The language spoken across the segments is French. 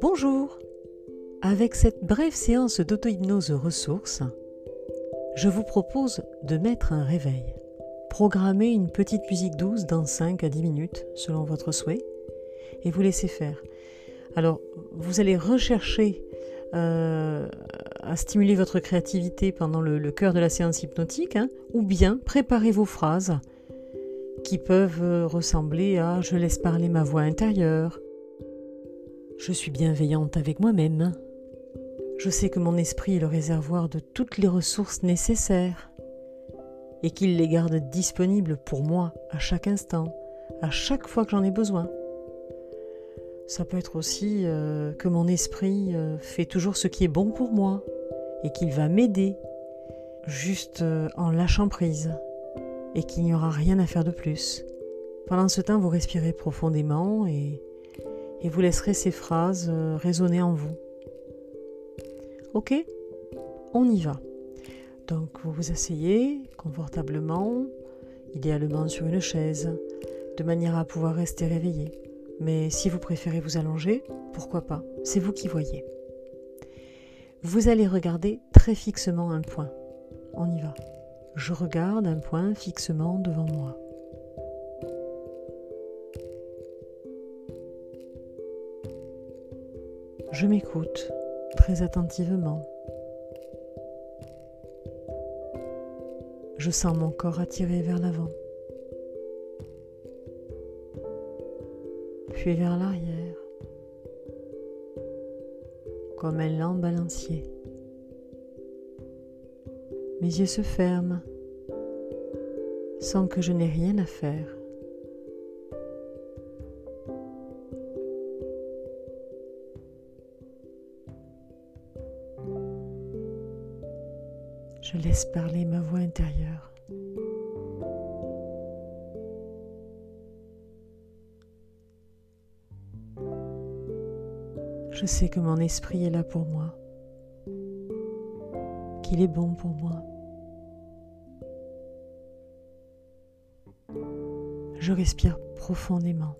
Bonjour Avec cette brève séance d'auto-hypnose ressources, je vous propose de mettre un réveil. Programmez une petite musique douce dans 5 à 10 minutes selon votre souhait et vous laissez faire. Alors, vous allez rechercher euh, à stimuler votre créativité pendant le, cœur de la séance hypnotique, hein, ou bien préparez vos phrases qui peuvent ressembler à Je laisse parler ma voix intérieure, Je suis bienveillante avec moi-même, Je sais que mon esprit est le réservoir de toutes les ressources nécessaires et qu'il les garde disponibles pour moi à chaque instant, à chaque fois que j'en ai besoin. Ça peut être aussi euh, que mon esprit euh, fait toujours ce qui est bon pour moi et qu'il va m'aider juste euh, en lâchant prise et qu'il n'y aura rien à faire de plus. Pendant ce temps, vous respirez profondément et, vous laisserez ces phrases résonner en vous. Ok? On y va. Donc vous vous asseyez confortablement, idéalement sur une chaise, de manière à pouvoir rester réveillé. Mais si vous préférez vous allonger, pourquoi pas? C'est vous qui voyez. Vous allez regarder très fixement un point. On y va. Je regarde un point fixement devant moi. Je m'écoute très attentivement. Je sens mon corps attiré vers l'avant. puis vers l'arrière, comme un lent balancier. Mes yeux se ferment sans que je n'ai rien à faire. Je laisse parler ma voix intérieure. Je sais que mon esprit est là pour moi, qu'il est bon pour moi. Je respire profondément,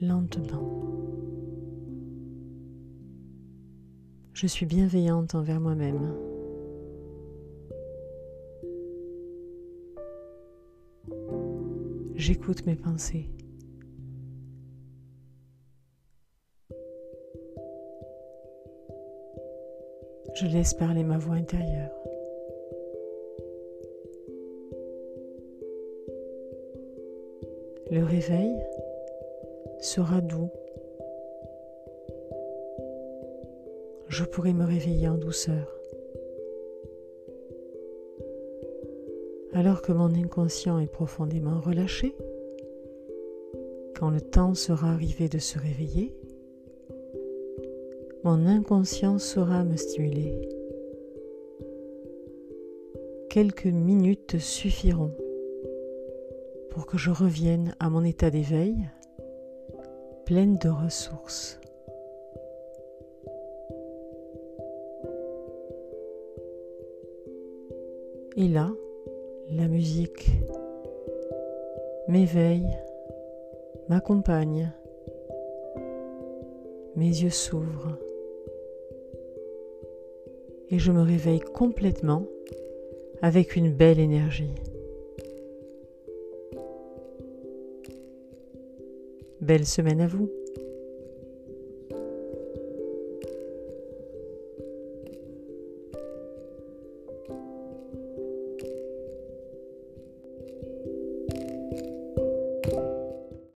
lentement. Je suis bienveillante envers moi-même. J'écoute mes pensées. Je laisse parler ma voix intérieure. Le réveil sera doux. Je pourrai me réveiller en douceur. Alors que mon inconscient est profondément relâché, quand le temps sera arrivé de se réveiller, mon inconscient saura me stimuler. Quelques minutes suffiront pour que je revienne à mon état d'éveil, pleine de ressources. Et là, la musique m'éveille, m'accompagne, mes yeux s'ouvrent et je me réveille complètement avec une belle énergie. Belle semaine à vous